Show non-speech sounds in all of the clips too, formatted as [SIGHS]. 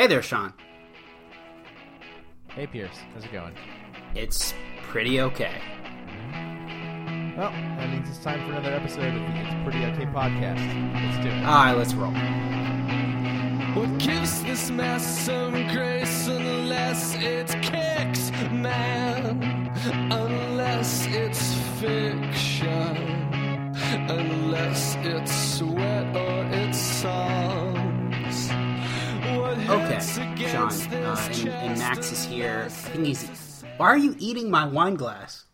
Hey there, Sean. Hey, Pierce. How's it going? It's pretty okay. Well, that means it's time for another episode of the It's Pretty Okay podcast. Let's do it. All right, let's roll. What gives this mess some grace unless it kicks, man? Unless it's fiction, unless it's sweat or it's songs. Okay, Sean, uh, and, and Max is here. I think he's. Why are you eating my wine glass?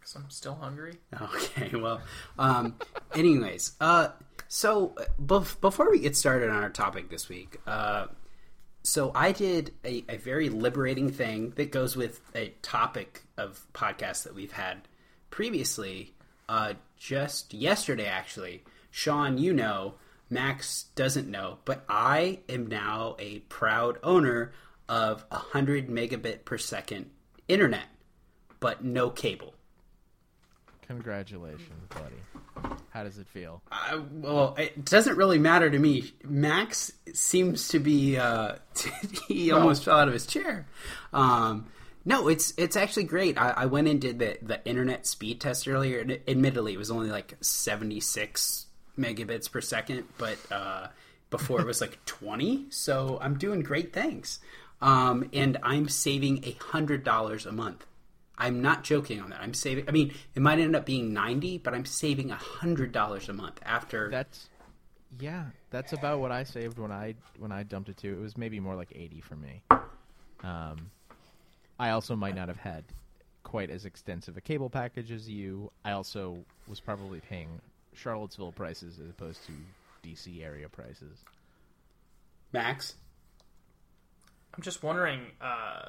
Because I'm still hungry. Okay, [LAUGHS] well, um, anyways, uh, so bef- before we get started on our topic this week, uh, so I did a, a very liberating thing that goes with a topic of podcast that we've had previously. Uh, just yesterday, actually, Sean, you know, Max doesn't know, but I am now a proud owner of 100 megabit per second internet, but no cable. Congratulations, buddy. How does it feel? I, well, it doesn't really matter to me. Max seems to be uh, [LAUGHS] he almost fell out of his chair. Um, no, it's it's actually great. I, I went and did the the internet speed test earlier. And admittedly, it was only like seventy six megabits per second, but uh, before it was like [LAUGHS] twenty. So I'm doing great things, um, and I'm saving a hundred dollars a month. I'm not joking on that. I'm saving. I mean, it might end up being ninety, but I'm saving a hundred dollars a month after. That's yeah. That's about what I saved when I when I dumped it too. It was maybe more like eighty for me. Um, I also might not have had quite as extensive a cable package as you. I also was probably paying Charlottesville prices as opposed to DC area prices. Max. I'm just wondering. Uh,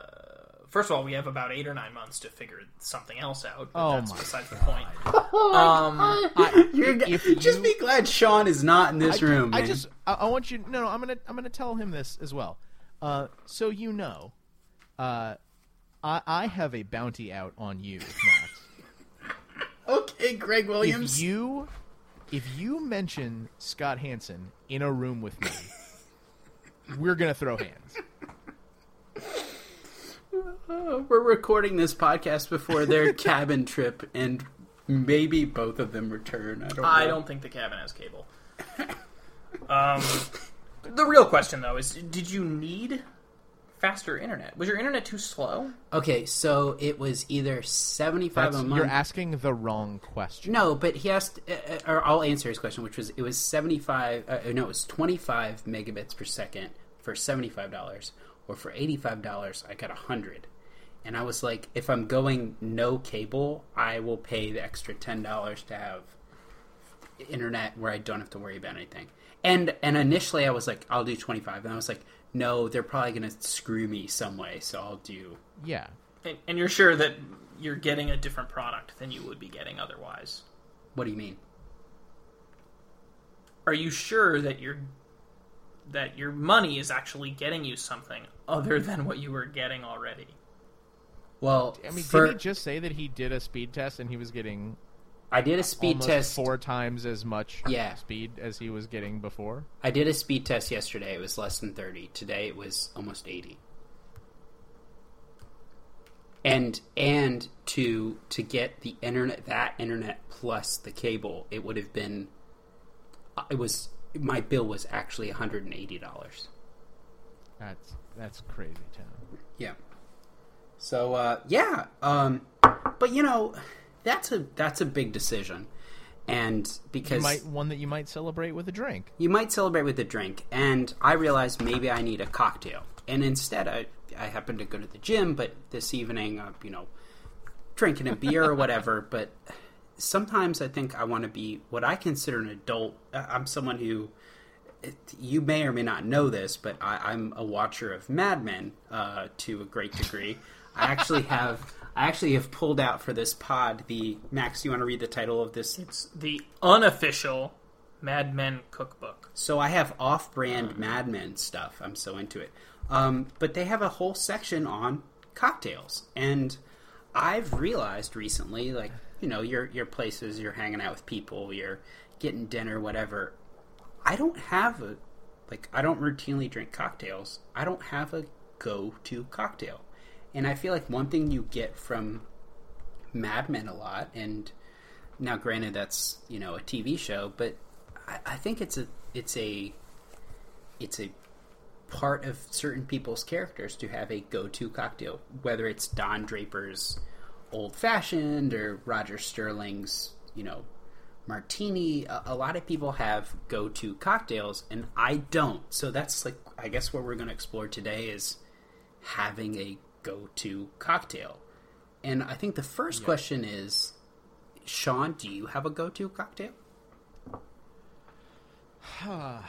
first of all, we have about eight or nine months to figure something else out. But Oh that's my besides the point. [LAUGHS] Um, You're, if [LAUGHS] just you- be glad Sean is not in this I, room. I man. just I, I want you no no I'm gonna I'm gonna tell him this as well. Uh, so you know, uh, I I have a bounty out on you, Max. [LAUGHS] okay, Greg Williams. if Williams. you if you mention Scott Hansen in a room with me, we're gonna throw hands. Uh, we're recording this podcast before their [LAUGHS] cabin trip, and maybe both of them return. I don't. I know. don't think the cabin has cable. [LAUGHS] Um, the real question though is: Did you need faster internet? Was your internet too slow? Okay, so it was either seventy-five a month. you're asking the wrong question. No, but he asked, uh, uh, or I'll answer his question, which was it was seventy five. Uh, no, it was twenty five megabits per second for seventy five dollars, or for eighty five dollars, I got a hundred. And I was like, if I'm going no cable, I will pay the extra ten dollars to have internet where I don't have to worry about anything. And and initially I was like, I'll do twenty five, and I was like, no, they're probably gonna screw me some way, so I'll do. Yeah. And, and you're sure that you're getting a different product than you would be getting otherwise? What do you mean? Are you sure that your that your money is actually getting you something other than what you were getting already? Well, I mean, for, did he just say that he did a speed test and he was getting I did a speed test four times as much Yeah. speed as he was getting before? I did a speed test yesterday. It was less than 30. Today it was almost 80. And and to to get the internet that internet plus the cable, it would have been it was my bill was actually $180. That's that's crazy town. Yeah. So uh, yeah, um, but you know, that's a that's a big decision, and because You might one that you might celebrate with a drink. you might celebrate with a drink. And i realized maybe i need a cocktail. And instead i i happened to go to the gym but this evening uh, you know drinking a beer or whatever. [LAUGHS] But sometimes i think i want to be what i consider an adult. I'm someone who you may or may not know this but I, i'm a watcher of mad men uh, to a great degree. I actually [LAUGHS] have i actually have pulled out for this pod the max you want to read the title of this It's the unofficial Mad Men cookbook. So I have off-brand Mad Men stuff. I'm so into it. Um, but they have a whole section on cocktails, and I've realized recently, like you know, your your places, you're hanging out with people, you're getting dinner, whatever. I don't have a like I don't routinely drink cocktails. I don't have a go-to cocktail, and I feel like one thing you get from Mad Men a lot, and now granted that's you know a TV show, but I, I think it's a it's a it's a part of certain people's characters to have a go-to cocktail, whether it's Don Draper's old fashioned or Roger Sterling's, you know, martini. A, a lot of people have go-to cocktails, and I don't. So that's like, I guess what we're going to explore today is having a go-to cocktail. And I think the first question is, Sean, do you have a go-to cocktail? [SIGHS]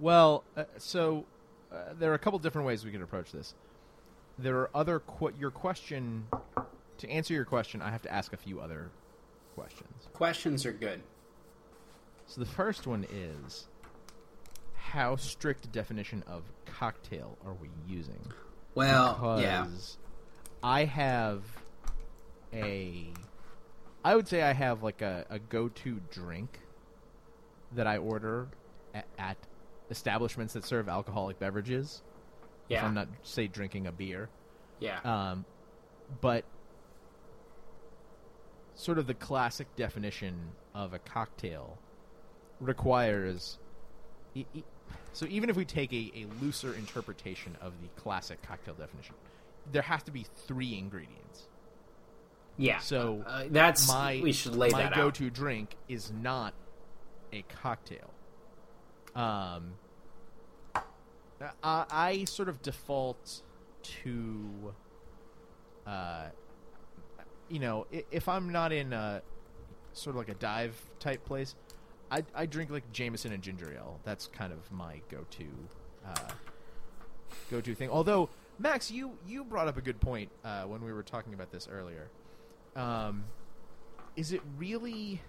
Well, uh, so uh, there are a couple different ways we can approach this. There are other qu- your question to answer your question. I have to ask a few other questions. Questions are good. So the first one is how strict a definition of cocktail are we using? Well, yeah. I have a I would say I have like a, a go to drink that I order at, at establishments that serve alcoholic beverages. If Yeah. I'm not say drinking a beer. Yeah. Um, but sort of the classic definition of a cocktail requires. So even if we take a, a looser interpretation of the classic cocktail definition, there has to be three ingredients. yeah. So uh, that's my we should lay my that out. go-to drink is not a cocktail. Um, I, I sort of default to, uh, you know, if I'm not in a sort of like a dive type place, I, I drink like Jameson and ginger ale. That's kind of my go-to uh, go-to thing. Although Max, you you brought up a good point uh, when we were talking about this earlier. Um, is it really,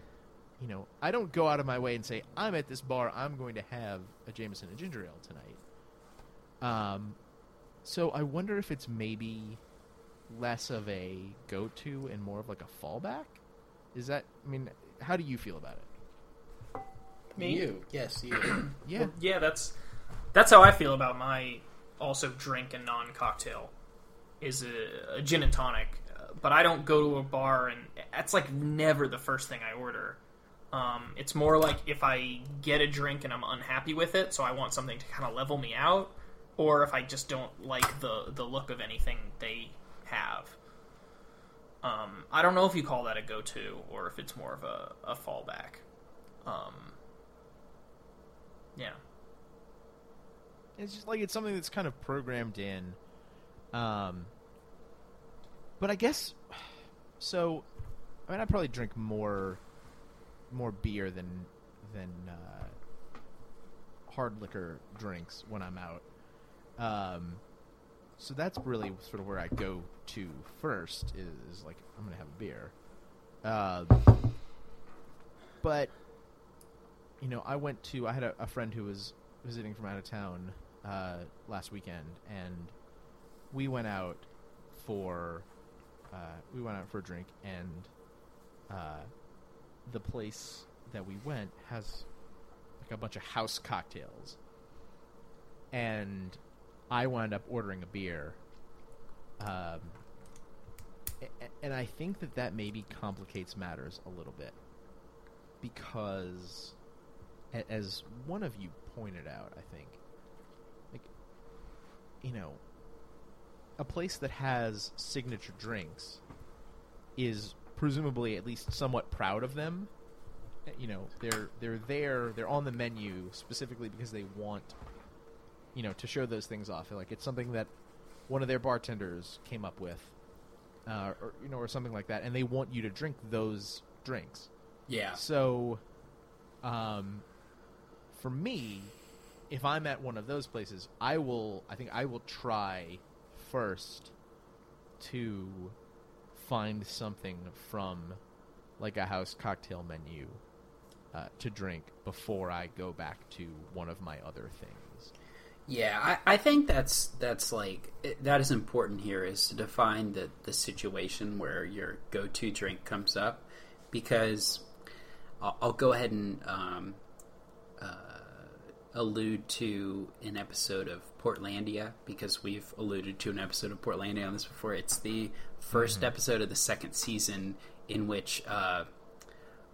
you know, I don't go out of my way and say I'm at this bar. I'm going to have a Jameson and ginger ale tonight. Um, so I wonder if it's maybe less of a go-to and more of like a fallback. Is that? I mean, how do you feel about it? Me? You, yes, you. [CLEARS THROAT] [CLEARS THROAT] Yeah. Yeah, that's that's how I feel about my also drink and non cocktail is a, a gin and tonic. Uh, But I don't go to a bar and that's like never the first thing I order. Um, it's more like if I get a drink and I'm unhappy with it, so I want something to kind of level me out, or if I just don't like the the look of anything they have. Um, I don't know if you call that a go to or if it's more of a, a fallback. Um, yeah. It's just like it's something that's kind of programmed in. Um, but I guess so. I mean, I probably drink more more beer than than uh, hard liquor drinks when I'm out. Um, so that's really sort of where I go to first. Is like I'm gonna have a beer. Um, but you know, I went to. I had a, a friend who was visiting from out of town uh, last weekend, and we went out for uh, we went out for a drink, and uh, the place that we went has like a bunch of house cocktails, and I wound up ordering a beer. Um, and I think that that maybe complicates matters a little bit because as one of you pointed out, I think, like, you know, a place that has signature drinks is presumably at least somewhat proud of them. Uh, You know, they're they're there, they're on the menu specifically because they want, you know, to show those things off. Like it's something that one of their bartenders came up with, uh, or you know, or something like that, and they want you to drink those drinks. yeah. So, um, for me, if I'm at one of those places, I will. I think I will try first to find something from like a house cocktail menu uh, to drink before I go back to one of my other things. Yeah, I, I think that's that's like that is important here is to define the the situation where your go to drink comes up because I'll, I'll go ahead and um, allude to an episode of Portlandia because we've alluded to an episode of Portlandia on this before. It's the 1st episode of the second season in which uh,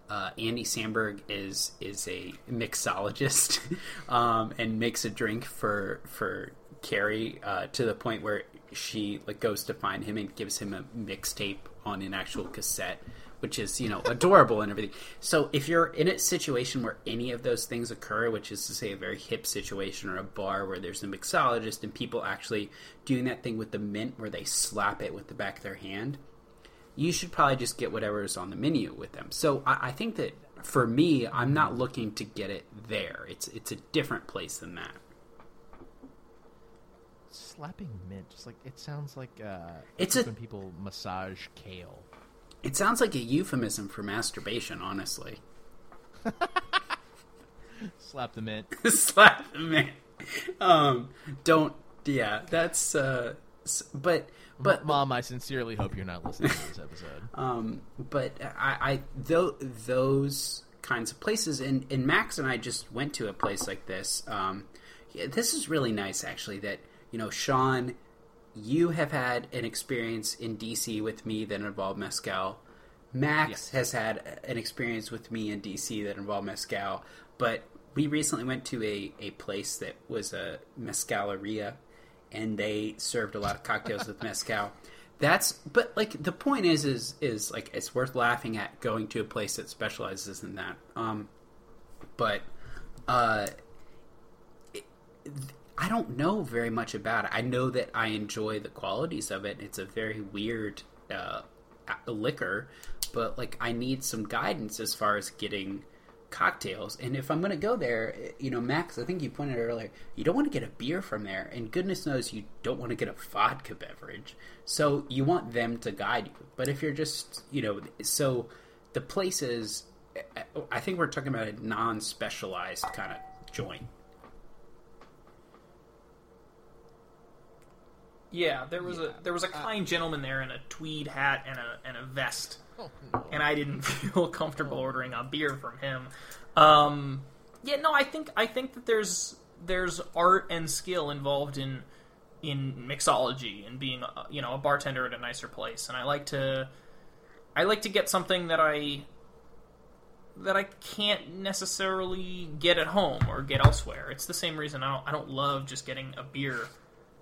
uh, Andy Samberg is is a mixologist [LAUGHS] um, and makes a drink for for Carrie uh, to the point where she like goes to find him and gives him a mixtape on an actual cassette which is you know adorable and everything. So if you're in a situation where any of those things occur which is to say a very hip situation or a bar where there's a mixologist and people actually doing that thing with the mint where they slap it with the back of their hand you should probably just get whatever is on the menu with them. So i, I think that for me i'm not looking to get it there. It's it's a different place than that. Slapping mint, just like it sounds like uh, It's a- when people massage kale. It sounds like a euphemism for masturbation honestly [LAUGHS] Slap the mint. [LAUGHS] slap the man. Um, don't. Yeah, that's. Uh, but but Mom, I sincerely hope you're not listening to this episode. [LAUGHS] um, but I, I tho- those kinds of places, and, and Max and I just went to a place like this. Um, yeah, this is really nice, actually. That you know, Sean, you have had an experience in DC with me that involved mezcal. Max Yes. has had an experience with me in DC that involved mezcal, but we recently went to a, a place that was a mezcaleria, and they served a lot of cocktails with [LAUGHS] mezcal. That's but like the point is is is like it's worth laughing at going to a place that specializes in that. Um, but uh, it- I don't know very much about it. I know that I enjoy the qualities of it. It's a very weird uh, liquor, but like I need some guidance as far as getting cocktails. And if I'm going to go there, you know, Max, I think you pointed earlier, you don't want to get a beer from there, and goodness knows you don't want to get a vodka beverage. So you want them to guide you. But if you're just, you know, so the places, I think we're talking about a non-specialized kind of joint. Yeah, there was a there was a kind gentleman there in a tweed hat and a and a vest, Oh, no. and I didn't [LAUGHS] feel comfortable ordering a beer from him. Um, yeah, no, I think I think that there's there's art and skill involved in in mixology and being a, you know a bartender at a nicer place, and I like to I like to get something that I that I can't necessarily get at home or get elsewhere. It's the same reason I don't I don't love just getting a beer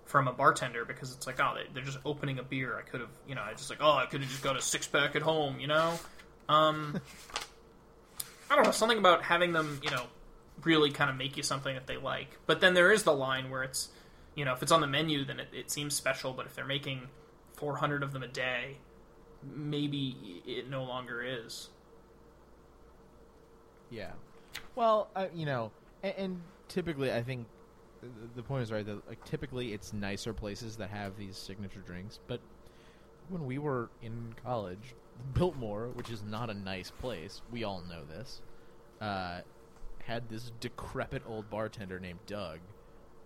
from a bartender because it's like oh they, they're just opening a beer. I could have you know I just like oh I could have just got a six pack at home. You know, um, [LAUGHS] I don't know something about having them you know really kind of make you something that they like. But then there is the line where it's you know if it's on the menu then it, it seems special. But if they're making 400 of them a day, maybe it no longer is. Yeah. Well, uh, you know, and, and typically, I think the, point is right. That like typically, it's nicer places that have these signature drinks. But when we were in college, Biltmore, which is not a nice place, we all know this, uh, had this decrepit old bartender named Doug,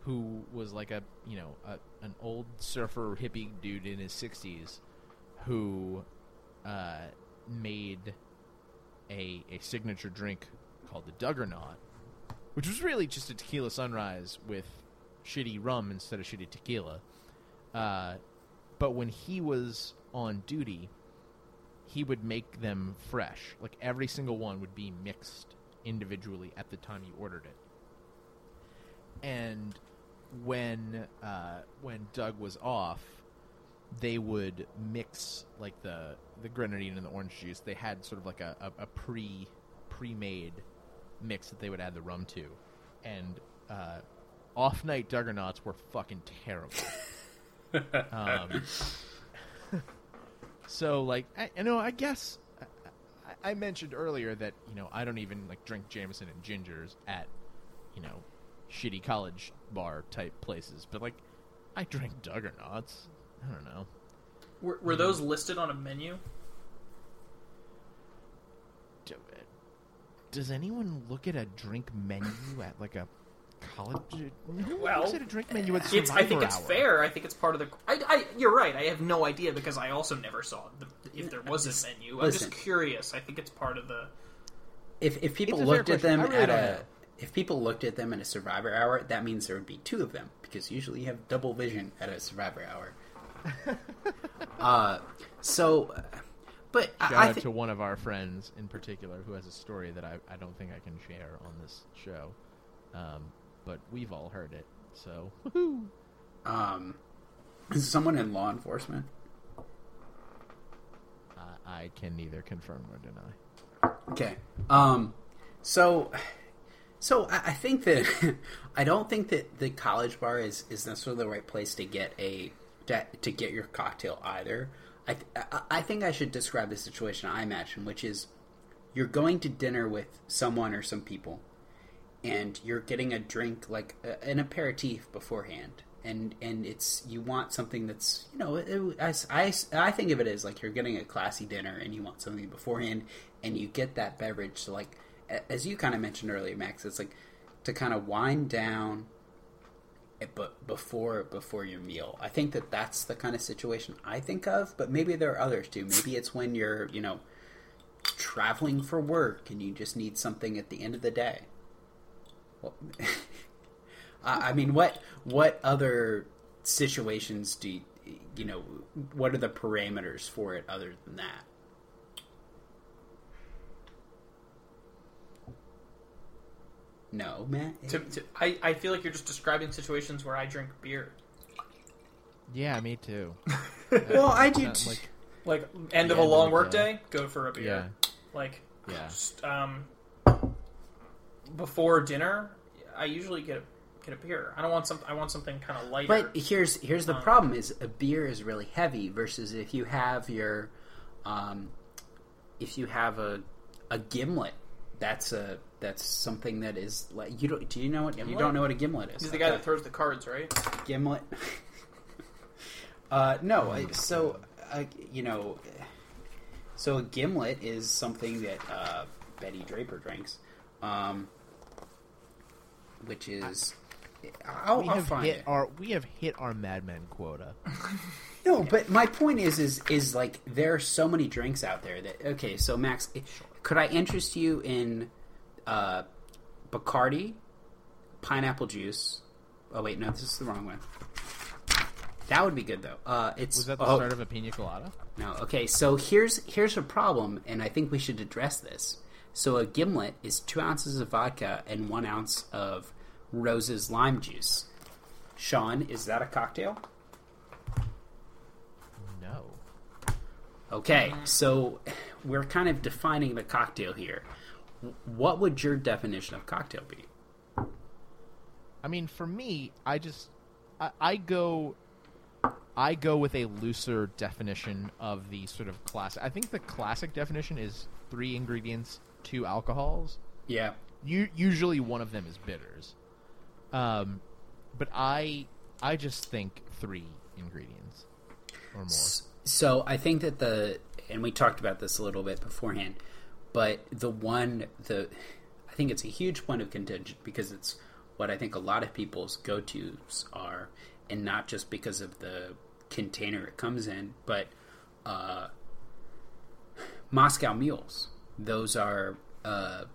who was like a you know a, an old surfer hippie dude in his sixties, who uh, made a a signature drink called the Duggernaut, which was really just a tequila sunrise with shitty rum instead of shitty tequila. Uh, but when he was on duty, he would make them fresh. Like every single one would be mixed individually at the time you ordered it. And when uh, when Doug was off, they would mix like the the grenadine and the orange juice. They had sort of like a, a, a pre pre made mix that they would add the rum to, and uh, off night Duggernauts were fucking terrible. [LAUGHS] um, [LAUGHS] so like I, I know I guess I, I mentioned earlier that you know I don't even like drink Jameson and gingers at you know shitty college bar type places, but like I drink Duggernauts. I don't know. Were, were those listed on a menu? Do- Does anyone look at a drink menu at like a college? Who Well, looks at a drink menu at It's. I think it's Hour? fair. I think it's part of the. I, I. You're right. I have no idea because I also never saw the, if there was a menu. I'm Listen. just curious. I think it's part of the. If if people It's a fair looked at question. them really at a know. if people looked at them in a Survivor hour, that means there would be two of them because usually you have double vision at a Survivor hour. [LAUGHS] uh, so, but Shout I, I out thi- to one of our friends in particular who has a story that I, I don't think I can share on this show, um, but we've all heard it. So um, is someone in law enforcement? uh, I can neither confirm nor deny. Okay. Um, so, so I, I think that [LAUGHS] I don't think that the college bar is, is necessarily the right place to get a to, to get your cocktail either. I, th- I think I should describe the situation I imagine, which is you're going to dinner with someone or some people, and you're getting a drink like a, an aperitif beforehand. And, and it's you want something that's you know it, I, I, I think of it as like you're getting a classy dinner and you want something beforehand and you get that beverage to like as you kind of mentioned earlier Max it's like to kind of wind down but before before your meal I think that that's the kind of situation I think of but maybe there are others too maybe it's when you're you know traveling for work and you just need something at the end of the day well, [LAUGHS] I mean, what what other situations do you, you know? What are the parameters for it other than that? No, man. To, to, I, I feel like you're just describing situations where I drink beer. Yeah, me too. [LAUGHS] well, I do. T- like- Like end Yeah, of a long like, work uh, day, go for a beer. yeah, Like yeah. just um, before dinner, I usually get a, get a beer. I don't want some. I want something kind of lighter. But here's here's the Um, problem: is a beer is really heavy versus if you have your, um, if you have a a gimlet, that's a that's something that is like you don't do you know what you don't know what a gimlet is? He's the guy Okay. that throws the cards, right? gimlet. [LAUGHS] uh, no, I, so uh, you know, so a gimlet is something that uh, Betty Draper drinks, um, which is. I'll, we I'll have find hit it. our we have hit our Mad Men quota. [LAUGHS] No, but my point is, is, is like there are so many drinks out there that okay. So Max, could I interest you in uh, Bacardi, pineapple juice? Oh wait, no, this is the wrong one. That would be good though. Uh, it's Was that the oh, start of a pina colada? no. Okay, so here's here's a problem, and I think we should address this. So a gimlet is two ounces of vodka and one ounce of Rose's lime juice. Sean, is that a cocktail? No. Okay, so we're kind of defining the cocktail here. What would your definition of cocktail be? I mean, for me, I just I, I go I go with a looser definition of the sort of classic. I think the classic definition is three ingredients, two alcohols. Yeah. U- usually one of them is bitters. Um, but I I just think three ingredients or more. So I think that the and we talked about this a little bit beforehand, but the one the I think it's a huge point of contention because it's what I think a lot of people's go tos are, and not just because of the container it comes in, but uh, Moscow mules. Those are uh,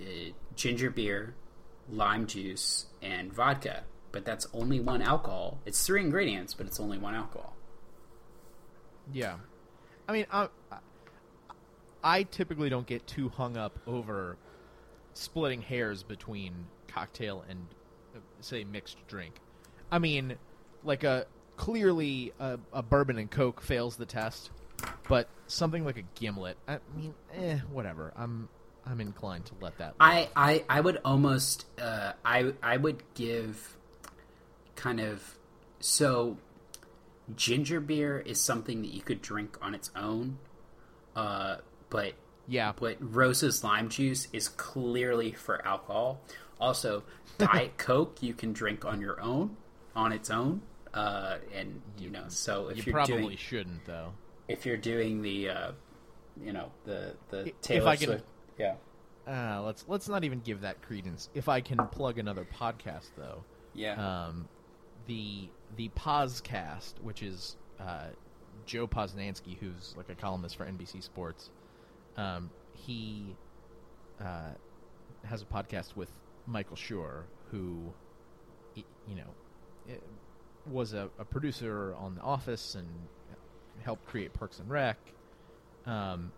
uh, ginger beer, lime juice, and vodka. But that's only one alcohol. It's three ingredients, but it's only one alcohol. Yeah, I mean, I, I typically don't get too hung up over splitting hairs between cocktail and, uh, say, mixed drink. I mean, like a clearly a, a bourbon and coke fails the test, but something like a gimlet, I mean, eh, whatever. I'm I'm inclined to let that. I, I, I would almost uh, I I would give kind of so ginger beer is something that you could drink on its own, uh, but yeah, but Rose's lime juice is clearly for alcohol. Also, [LAUGHS] Diet Coke you can drink on your own on its own, uh, and you know so if you are probably doing shouldn't though. if you're doing the uh, you know the the If Taylor I can- Swift yeah Uh, let's let's not even give that credence. If I can plug another podcast though, yeah um, the the PosCast, which is uh, Joe Posnanski, who's like a columnist for NBC Sports. Um, he uh, has a podcast with Michael Schur, who, you know, eh, was a, a producer on The Office and helped create Parks and Rec. Um,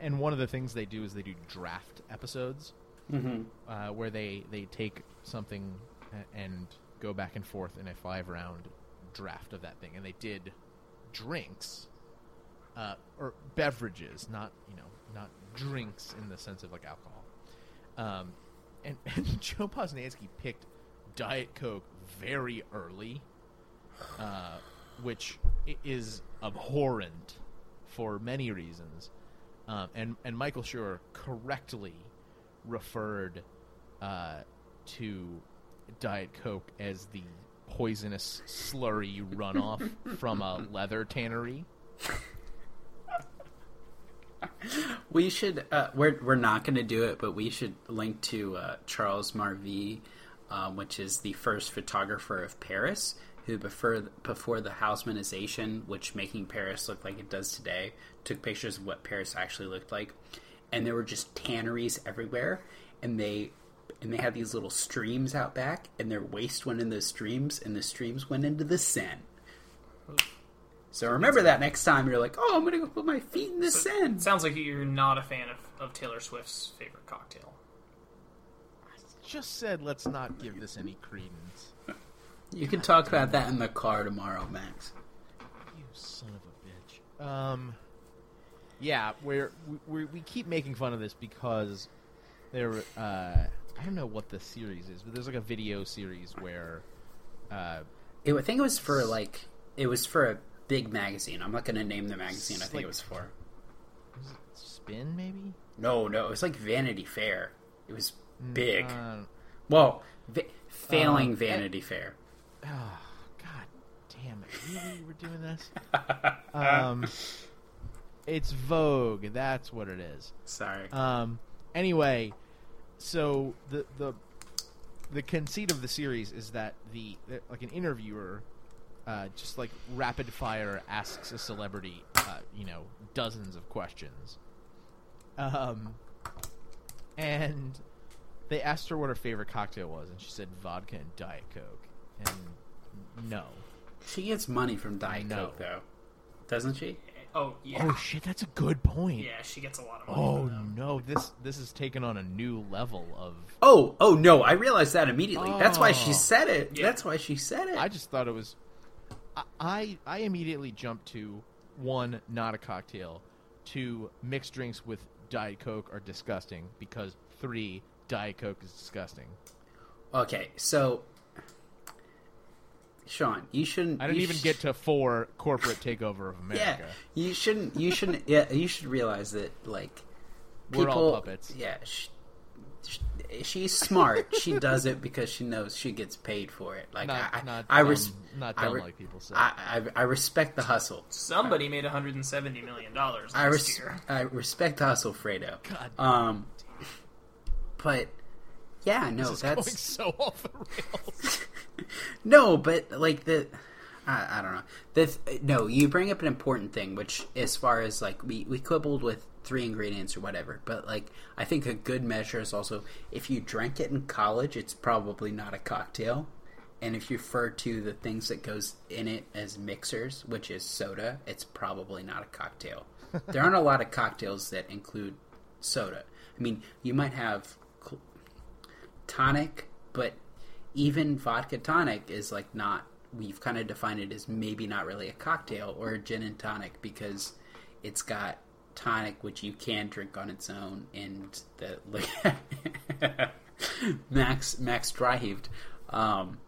and one of the things they do is they do draft episodes Mm-hmm. uh, where they, they take something and go back and forth in a five round draft of that thing. And they did drinks uh, or beverages, not you know not drinks in the sense of like alcohol. Um, and, [LAUGHS] and Joe Posnanski picked Diet Coke very early, uh, which is abhorrent for many reasons. Um, and and Michael Schur correctly referred uh, to Diet Coke as the poisonous slurry runoff from a [LAUGHS] leather tannery. [LAUGHS] We should. Uh, we're we're not going to do it, but we should link to uh, Charles Marville, um, which is the first photographer of Paris, who before before the Haussmannization, which making Paris look like it does today, took pictures of what Paris actually looked like, and there were just tanneries everywhere, and they and they had these little streams out back, and their waste went in those streams, and the streams went into the Seine. So remember that next time you're like, oh, I'm gonna go put my feet in the sand." Sounds like you're not a fan of, of Taylor Swift's favorite cocktail. I Just said let's not give this any credence. You can talk about that in the car tomorrow, Max. You son of a bitch. Um, yeah, we're, we we keep making fun of this because there. Uh, I don't know what the series is, but there's like a video series where. Uh, It, I think it was for like it was for a big magazine. I'm not going to name the magazine. I think Like- it was for. was it Spin maybe? No, no, it was like Vanity Fair. It was big. Uh, well, va- failing Um, Vanity Fair. oh God damn it! Really, we're doing this? [LAUGHS] um, it's Vogue. That's what it is. Sorry. Um. Anyway, so the the the conceit of the series is that the like an interviewer, uh, just like rapid fire asks a celebrity, uh, you know, dozens of questions. Um. And they asked her what her favorite cocktail was, and she said vodka and Diet Coke. And no. she gets money from Diet Coke, though, doesn't she? Oh yeah, Oh shit, that's a good point. yeah. She gets a lot of money. Oh no, this this is taken on a new level of Oh, oh no! I realized that immediately. That's why she Oh. said it. Yeah. That's why she said it. I just thought it was. I- I immediately jumped to one, not a cocktail. Two, mixed drinks with Diet Coke are disgusting because three, Diet Coke is disgusting. okay, so Sean, you shouldn't. I didn't even sh- get to four, corporate takeover of America. Yeah, you shouldn't. You shouldn't. Yeah, you should realize that like We're all puppets. Yeah, she, she's smart. she does it because she knows she gets paid for it. Like Not I, not I, dumb, res- not I re- like people say. I, I, I respect the hustle. Somebody made 170 million dollars I, res- year. I respect the hustle, Fredo. God, Um, but yeah, no, this is that's going so off the rails. [LAUGHS] no, but like the, I, I don't know. The th- no, you bring up an important thing, which as far as like we we quibbled with three ingredients or whatever, but like I think a good measure is also if you drank it in college, it's probably not a cocktail. And if you refer to the things that goes in it as mixers, which is soda, it's probably not a cocktail. [LAUGHS] there aren't a lot of cocktails that include soda. I mean, you might have cl- tonic, but even vodka tonic is like not. We've kind of defined it as maybe not really a cocktail or a gin and tonic because it's got tonic which you can drink on its own and the [LAUGHS] max max dry heaved. Um,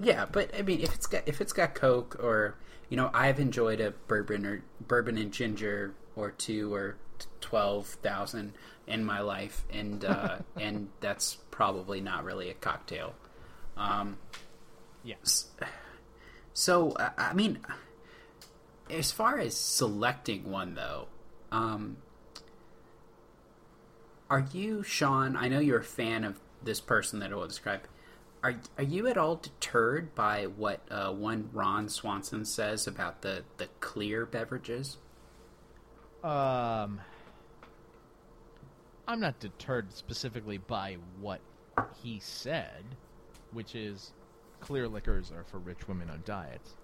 yeah, but I mean, if it's got if it's got Coke or you know, I've enjoyed a bourbon or bourbon and ginger or two or twelve thousand in my life, and uh, [LAUGHS] and that's probably not really a cocktail. Um, yes. So I mean, as far as selecting one though, um, are you Sean? I know you're a fan of this person that I will describe. Are are you at all deterred by what uh, one Ron Swanson says about the the clear beverages? Um, I'm not deterred specifically by what he said, which is clear liquors are for rich women on diets.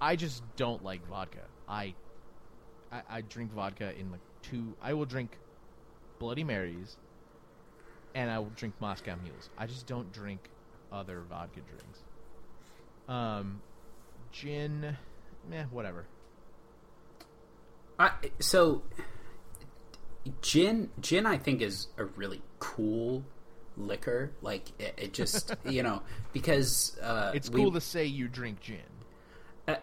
I just don't like vodka. I I, I drink vodka in like two. I will drink Bloody Marys, and I will drink Moscow Mules. I just don't drink other vodka drinks. Um, gin, meh, whatever. I, so gin gin I think is a really cool liquor. Like it, it just [LAUGHS] you know because uh, It's we- cool to say you drink gin.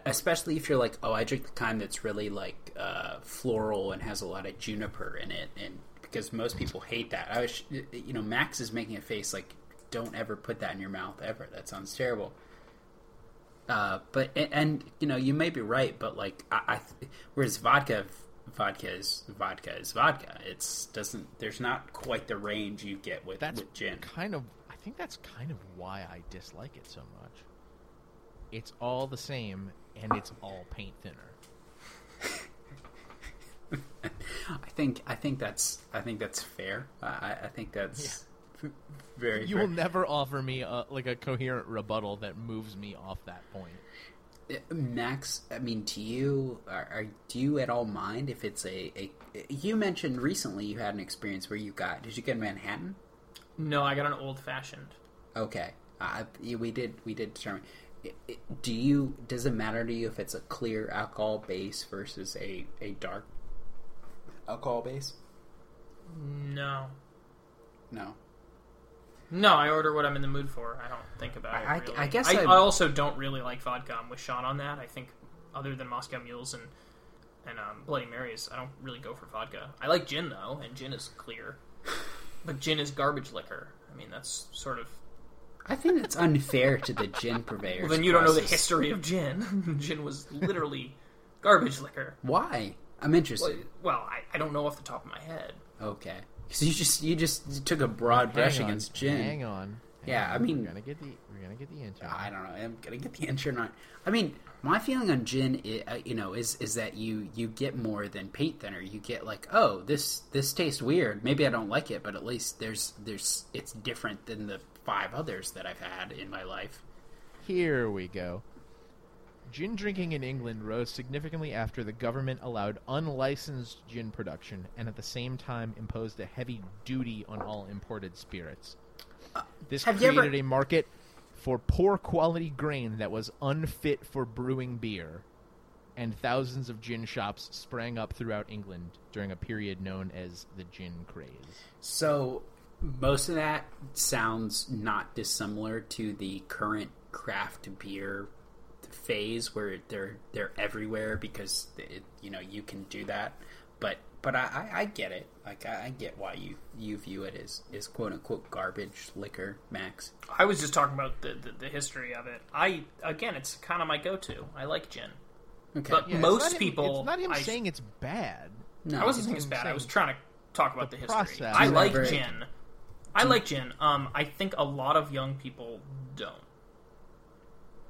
Especially if you're like, oh, I drink the kind that's really like uh, floral and has a lot of juniper in it, and because most people hate that. I was, you know, Max is making a face like, don't ever put that in your mouth ever. That sounds terrible. Uh, but and, and you know, you may be right, but like, I, I whereas vodka, vodka is vodka is vodka. It's doesn't. There's not quite the range you get with That's with gin. kind of. I think that's kind of why I dislike it so much. It's all the same, and it's all paint thinner. [LAUGHS] I think I think that's I think that's fair. I, I think that's very. You fair. will never offer me a, like a coherent rebuttal that moves me off that point. Max, I mean, do you are, are do you at all mind if it's a, a? You mentioned recently you had an experience where you got. Did you get Manhattan? No, I got an old fashioned. Okay, uh, we did we did determine. Do you? Does it matter to you if it's a clear alcohol base versus a a dark alcohol base? No. No. No, I order what I'm in the mood for. I don't think about it. I- I- really. I guess I, I- I also don't really like vodka. I'm with Sean on that. I think other than Moscow Mules and and um, Bloody Marys, I don't really go for vodka. I like gin though, and gin is clear, but gin is garbage liquor. I mean, that's sort of. I think it's unfair to the gin purveyors. Well, then you don't know the history of gin. [LAUGHS] gin was literally garbage liquor. Why? I'm interested. Well, well I, I don't know off the top of my head. Okay, so you just you just took a broad brush on, against gin. Hang on. hang Yeah, I mean- we're gonna get the we're gonna get the intro. I don't know. I'm gonna get the intro. Not. I mean, my feeling on gin, i- uh, you know, is is that you you get more than paint thinner. You get like, oh, this this tastes weird. Maybe I don't like it, but at least there's there's it's different than the five others that I've had in my life. Here we go. Gin drinking in England rose significantly after the government allowed unlicensed gin production and at the same time imposed a heavy duty on all imported spirits. This have created ever- a market for poor quality grain that was unfit for brewing beer, and thousands of gin shops sprang up throughout England during a period known as the gin craze. So most of that sounds not dissimilar to the current craft beer phase where they're they're everywhere because it, you know you can do that. But but I, I, I get it. Like I, I get why you you view it as is quote unquote garbage liquor, Max. I was just talking about the, the, the history of it. I again, it's kind of my go-to. I like gin. Okay. But- Yeah, it's Most him- people- it's not him I- saying it's bad. no, I wasn't saying it's him bad. I was trying to talk about the, the history. process. I like never- gin. I like gin. Um, I think a lot of young people don't.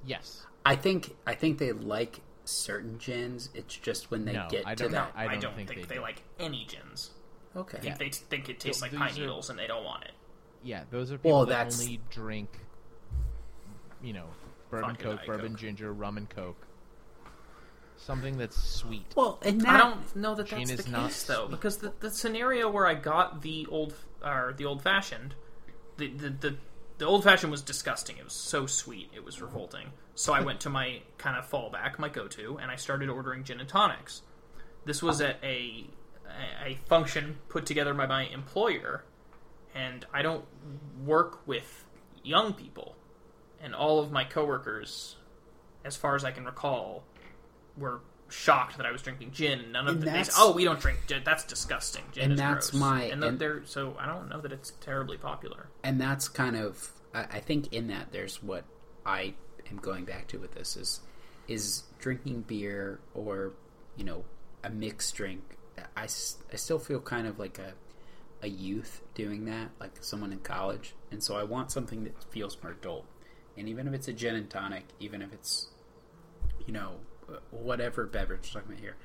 Yes. I think I think they like certain gins. It's just when they No, get I to don't- No, that. I I don't don't, think think, they they, do. like any gins. Okay. I think they think it tastes Th- like pine are- needles and they don't want it. Yeah, those are people Well, that that's- only drink, you know, bourbon Vodka, coke, bourbon Coke. ginger, rum and coke. Something that's sweet. Well, and that, I don't know that that's is the not case though, sweet. because the, the scenario where I got the old or the old fashioned, the the, the the old fashioned was disgusting. It was so sweet, it was revolting. So I went to my kind of fallback, my go to, and I started ordering gin and tonics. This was at a a function put together by my employer, and I don't work with young people, and all of my coworkers, as far as I can recall, were shocked that I was drinking gin. None of And them. Said, "Oh, we don't drink gin. That's disgusting. Gin And that's gross." my- and, and- they're so I don't know that it's terribly popular. and that's kind of I, I think in that there's what I am going back to with this is is drinking beer or you know a mixed drink. I, I still feel kind of like a a youth doing that, like someone in college, and so I want something that feels more adult. And even if it's a gin and tonic, even if it's you know whatever beverage we're talking about here,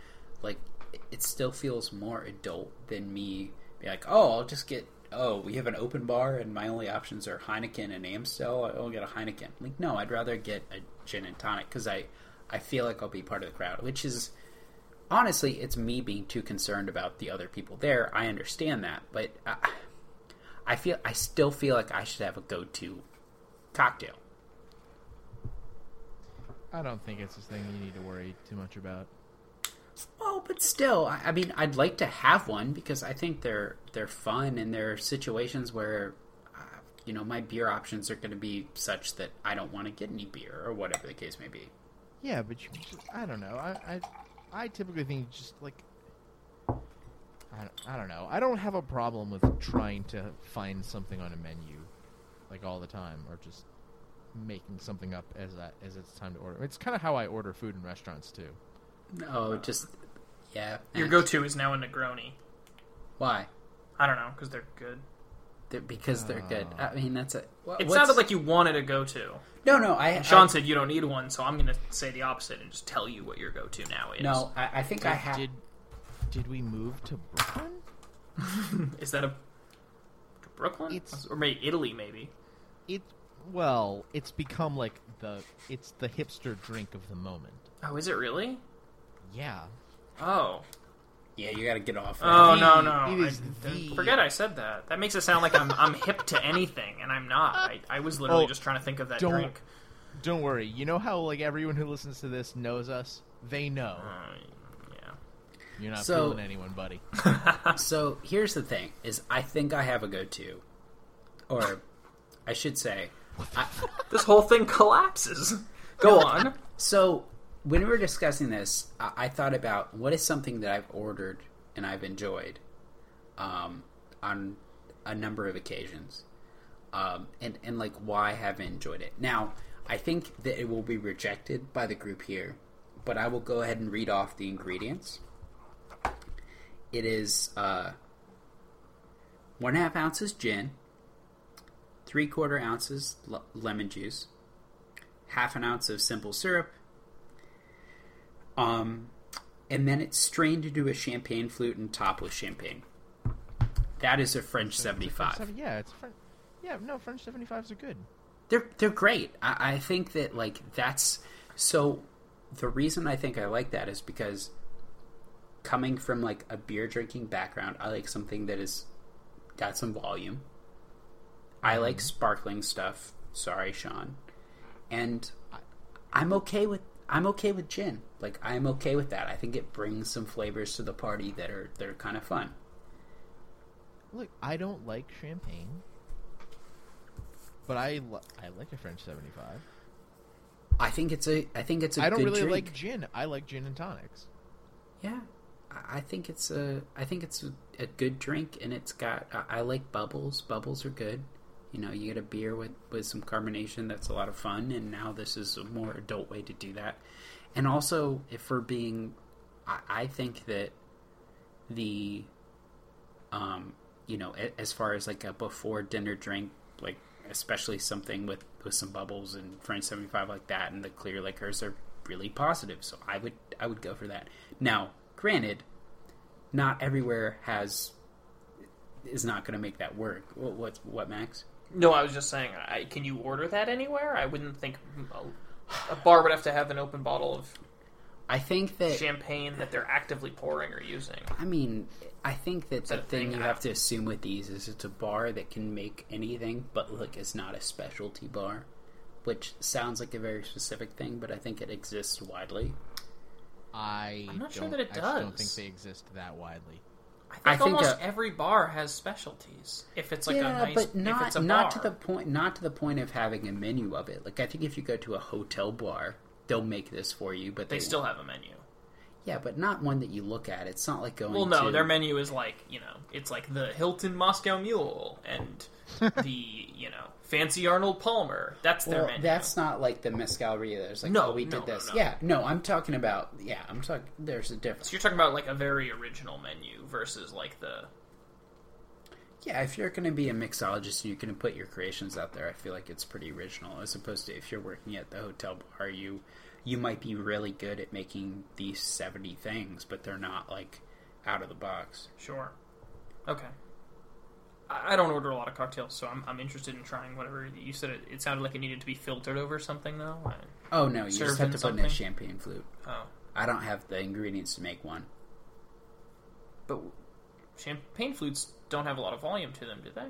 like it- it still feels more adult than me be like, oh, I'll just get. Oh, we have an open bar, and my only options are Heineken and Amstel. I'll get a Heineken. Like, no, I'd rather get a gin and tonic because I, I feel like I'll be part of the crowd. Which is, honestly, it's me being too concerned about the other people there. I understand that, but I, I feel I still feel like I should have a go-to cocktail. I don't think it's a thing you need to worry too much about. Well, but still, I, I mean, I'd like to have one because I think they're they're fun, and there are situations where, uh, you know, my beer options are going to be such that I don't want to get any beer or whatever the case may be. Yeah, but you I don't know. I, I I typically think just like I don't, I don't know. I don't have a problem with trying to find something on a menu like all the time or just making something up as that as it's time to order. It's kind of how I order food in restaurants too. No, just yeah. Your eh. go-to is now a Negroni. Why? I don't know because they're good. They're, because they're good. I mean, that's a. wha- It what's- sounded like you wanted a go-to. no, no. I And Sean I- said you don't need one, so I'm going to say the opposite and just tell you what your go-to now is. no. I, I think I have. Did did we move to Brooklyn? [LAUGHS] Is that a Brooklyn It's- or maybe Italy? Maybe. It well, it's become like the it's the hipster drink of the moment. Oh, is it really? Yeah. Oh. Yeah, you got to get off. that. Oh The- no no! it is I, the- Forget I said that. That makes it sound like I'm I'm hip to anything, and I'm not. I, I was literally Oh, just trying to think of that don't- drink. Don't worry. You know how like everyone who listens to this knows us? They know. Uh, yeah. You're not So- fooling anyone, buddy. [LAUGHS] So here's the thing: is I think I have a go-to, or I should say, I, This whole thing collapses. Go on. So when we were discussing this, I, I thought about what is something that I've ordered and I've enjoyed um, on a number of occasions, um, and and like why I haven't enjoyed it. Now, I think that it will be rejected by the group here, but I will go ahead and read off the ingredients. It is uh, one half ounces gin, three quarter ounces le- lemon juice, half an ounce of simple syrup, um, and then it's strained into a champagne flute and topped with champagne. That is a French seventy-five. Seven- yeah, it's French. Yeah, no, French 75s are good. They're they're great. I, I think that like that's so. The reason I think I like that is because coming from like a beer drinking background, I like something that is got some volume. I like sparkling stuff. Sorry, Sean, and I'm okay with I'm okay with gin. Like I'm okay with that. I think it brings some flavors to the party that are that are kind of fun. Look, I don't like champagne, but I li- I like a French 75. I think it's a I think it's a I don't really drink. like gin. I like gin and tonics. Yeah, I- I think it's a I think it's a, a good drink, and it's got I, I like bubbles. Bubbles are good. You know, you get a beer with with some carbonation. That's a lot of fun. And now this is a more adult way to do that. And also, if we're being, I, I think that the, um, you know, as far as like a before dinner drink, like especially something with with some bubbles and French seventy five like that, and the clear liquors are really positive. So I would I would go for that. Now, granted, not everywhere has is not going to make that work. What what, what Max? No, I was just saying. I, can you order that anywhere? I wouldn't think a, a bar would have to have an open bottle of I think that champagne that they're actively pouring or using. I mean, I think that the that thing thing? you have to assume with these is it's a bar that can make anything, but look, it's not a specialty bar, which sounds like a very specific thing, but I think it exists widely. I I'm not sure don't- that it does. I don't think they exist that widely. I think, I think, almost uh, every bar has specialties. If it's like a nice, but if not it's a not to the point not to the point of having a menu of it. Like I think if you go to a hotel bar, they'll make this for you, but they they, still have a menu. yeah, but not one that you look at. It's not like going. Well, no, to, their menu is like you know, it's like the Hilton Moscow Mule and [LAUGHS] the you know fancy Arnold Palmer. That's their Well, menu. that's not like the Mescaleria. There's like, No, oh, we no, did no, this. no. Yeah, no, I'm talking about. Yeah, I'm talking. There's a difference. so you're talking about like a very original menu versus like the Yeah, if you're going to be a mixologist and you're going to put your creations out there, I feel like it's pretty original. As opposed to if you're working at the hotel bar, you you might be really good at making these seventy things, but they're not like out of the box. sure. Okay. I I don't order a lot of cocktails, so I'm, I'm interested in trying whatever you said. It, it sounded like it needed to be filtered over something, though. I- Oh no, you just have in to put in a champagne flute. oh, I don't have the ingredients to make one. but champagne flutes don't have a lot of volume to them, do they?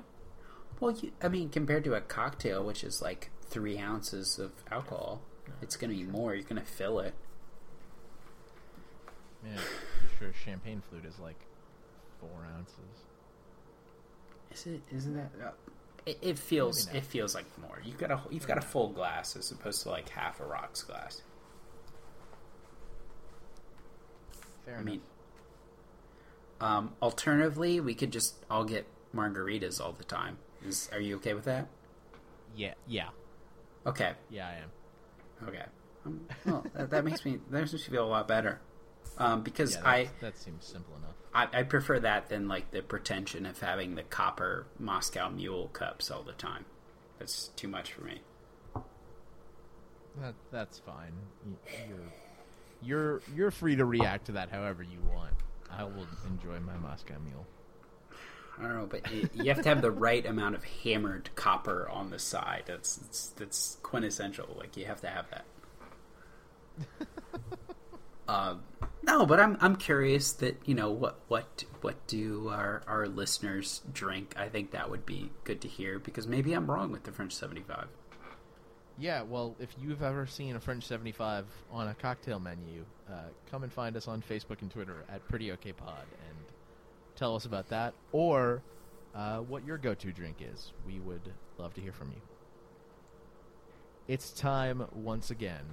Well, you, I mean, compared to a cocktail, which is like three ounces of alcohol, it's going to be more. You're going to fill it. Yeah, I'm sure champagne flute is like four ounces. Is it? Isn't that? Uh, it, it feels. It feels like more. You've got a. You've got a full glass as opposed to like half a rocks glass. Fair I enough. mean, um, alternatively, we could just all get margaritas all the time. Is are you okay with that? yeah, yeah, Okay. yeah. I am. Okay. Um, well, that, that makes me that makes me feel a lot better. Um, because Yeah, I, that, that seems simple enough. I I prefer that than like the pretension of having the copper Moscow Mule cups all the time. That's too much for me. That that's fine. You're you're you're free to react to that however you want. I will enjoy my Moscow Mule. I don't know, but you, you have to have the right amount of hammered copper on the side. That's that's, that's quintessential. Like you have to have that. um, [LAUGHS] no, but I'm I'm curious that you know what what what do our our listeners drink? I think that would be good to hear because maybe I'm wrong with the French seventy five. Yeah, well, if you've ever seen a French 75 on a cocktail menu, uh, come and find us on Facebook and Twitter at Pretty OK Pod and tell us about that or uh, what your go to drink is. We would love to hear from you. It's time once again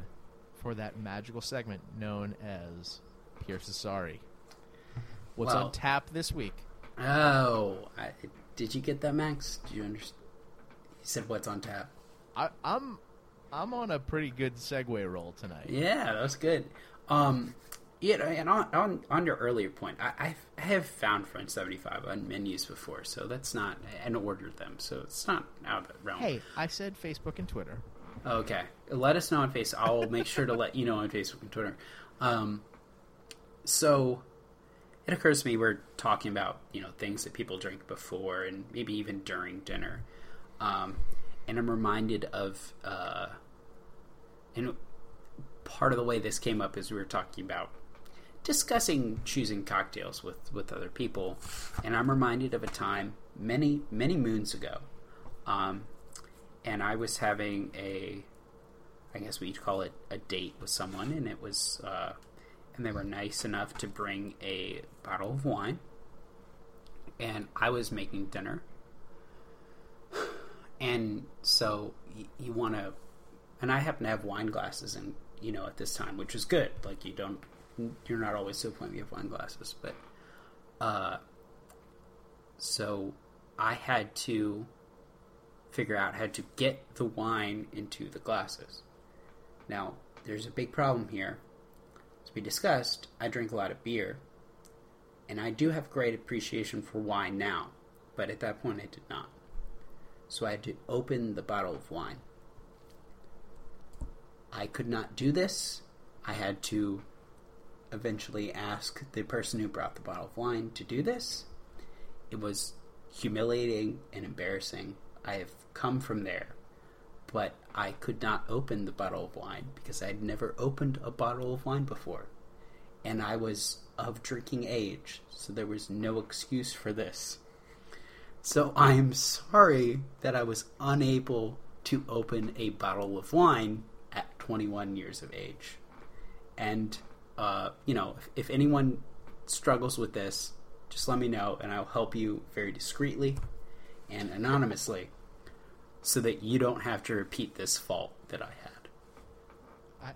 for that magical segment known as Pierce's Sorry. What's Well- on tap this week? Oh, I, did you get that, Max? Do you understand? He said, "What's on tap?" I, I'm I'm on a pretty good segue roll tonight. Yeah, that was good. Um, yeah, and on on, on your earlier point, I, I've- I have found French seventy five on menus before, so that's not and ordered them, so it's not out of the realm. Hey, I said Facebook and Twitter. Okay, let us know on Facebook. I'll make sure to let you know on Facebook and Twitter. Um, so it occurs to me we're talking about you know things that people drink before and maybe even during dinner, um, and I'm reminded of uh, and part of the way this came up is we were talking about discussing choosing cocktails with with other people, and I'm reminded of a time many many moons ago. Um, and I was having a, I guess we'd call it a date with someone, and it was, uh, and they were nice enough to bring a bottle of wine, and I was making dinner, [SIGHS] and so y- you want to, and I happen to have wine glasses, and you know at this time, which is good. Like you don't, you're not always so plenty of wine glasses, but, uh, so I had to figure out how to get the wine into the glasses. Now, there's a big problem here. As we discussed, I drink a lot of beer, and I do have great appreciation for wine now, but at that point I did not. So I had to open the bottle of wine. I could not do this. I had to eventually ask the person who brought the bottle of wine to do this. It was humiliating and embarrassing. I have come from there, but I could not open the bottle of wine because I had never opened a bottle of wine before. And I was of drinking age, so there was no excuse for this. So I am sorry that I was unable to open a bottle of wine at 21 years of age. And, uh, you know, if, if anyone struggles with this, just let me know and I'll help you very discreetly and anonymously so that you don't have to repeat this fault that I had.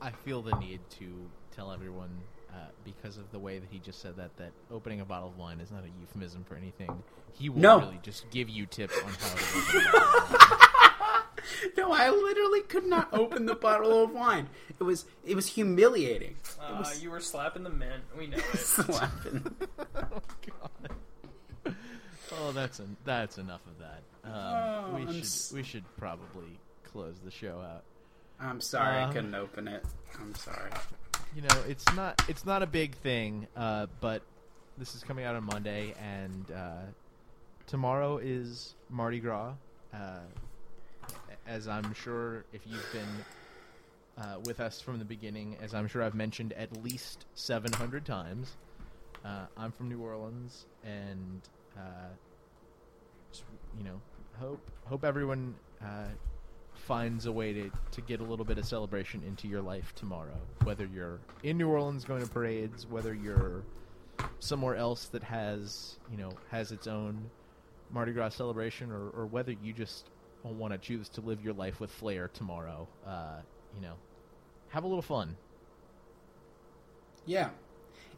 I I feel the need to tell everyone uh, because of the way that he just said that that opening a bottle of wine is not a euphemism for anything. He will No. really just give you tips on how to open a bottle of wine. [LAUGHS] No, I literally could not open the bottle of wine. It was it was humiliating. It Uh, was you were slapping the mint. We know it. [LAUGHS] [LAUGHS] slapping. Oh, that's en- that's enough of that. Um, Oh, we I'm should s- we should probably close the show out. I'm sorry I Um, couldn't open it. I'm sorry. You know, it's not it's not a big thing, uh, but this is coming out on Monday, and uh, tomorrow is Mardi Gras. Uh, as I'm sure if you've been uh, with us from the beginning, as I'm sure I've mentioned at least 700 times, uh, I'm from New Orleans, and uh, just, you know, hope hope everyone uh, finds a way to, to get a little bit of celebration into your life tomorrow. Whether you're in New Orleans going to parades, whether you're somewhere else that has you know has its own Mardi Gras celebration, or, or whether you just want to choose to live your life with flair tomorrow, uh, you know, have a little fun. Yeah.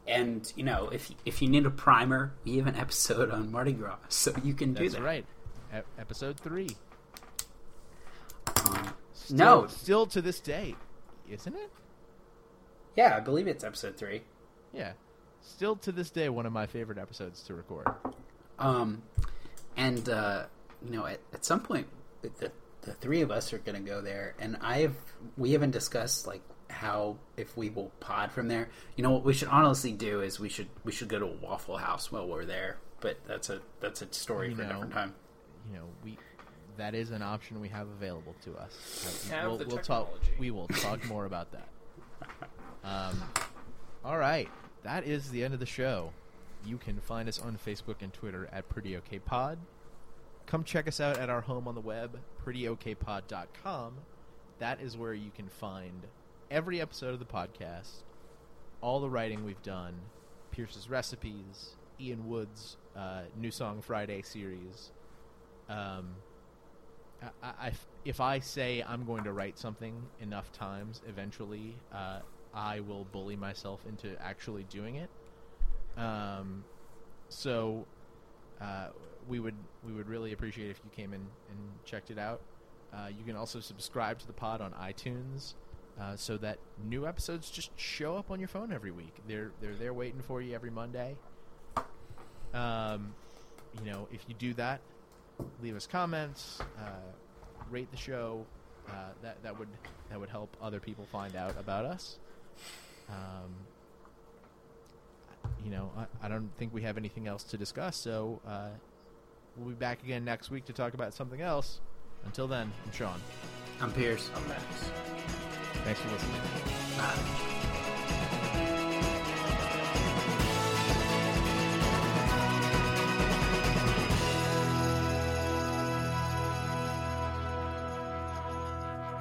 And you know, if if you need a primer, we have an episode on Mardi Gras, so you can do That's that. right. E- episode three. Um, Still, no, still to this day, isn't it? yeah, I believe it's episode three. Yeah. Still to this day, one of my favorite episodes to record. Um, and uh, you know, at, at some point, the the three of us are going to go there, and I've we haven't discussed like how if we will pod from there. You know, what we should honestly do is we should we should go to a Waffle House while we're there, but that's a that's a story You for a different time. You know, we that is an option we have available to us. Uh, Have we'll, we'll talk. We will talk more about that. Um, all right, that is the end of the show. You can find us on Facebook and Twitter at Pretty Okay Pod. Come check us out at our home on the web, prettyokpod.com. That is where you can find every episode of the podcast, all the writing we've done, Pierce's recipes, Ian Wood's uh, New Song Friday series. Um, I, I- if I say I'm going to write something enough times, eventually uh, I will bully myself into actually doing it. Um, so uh, we would we would really appreciate if you came in and checked it out. Uh, you can also subscribe to the pod on iTunes, uh, so that new episodes just show up on your phone every week. They're they're there waiting for you every Monday. Um, you know, if you do that, leave us comments, uh, rate the show. Uh, that that would that would help other people find out about us. Um, you know, I, I don't think we have anything else to discuss, so uh, we'll be back again next week to talk about something else. Until then, I'm Sean. I'm Pierce. I'm Max. Thanks for listening. Bye.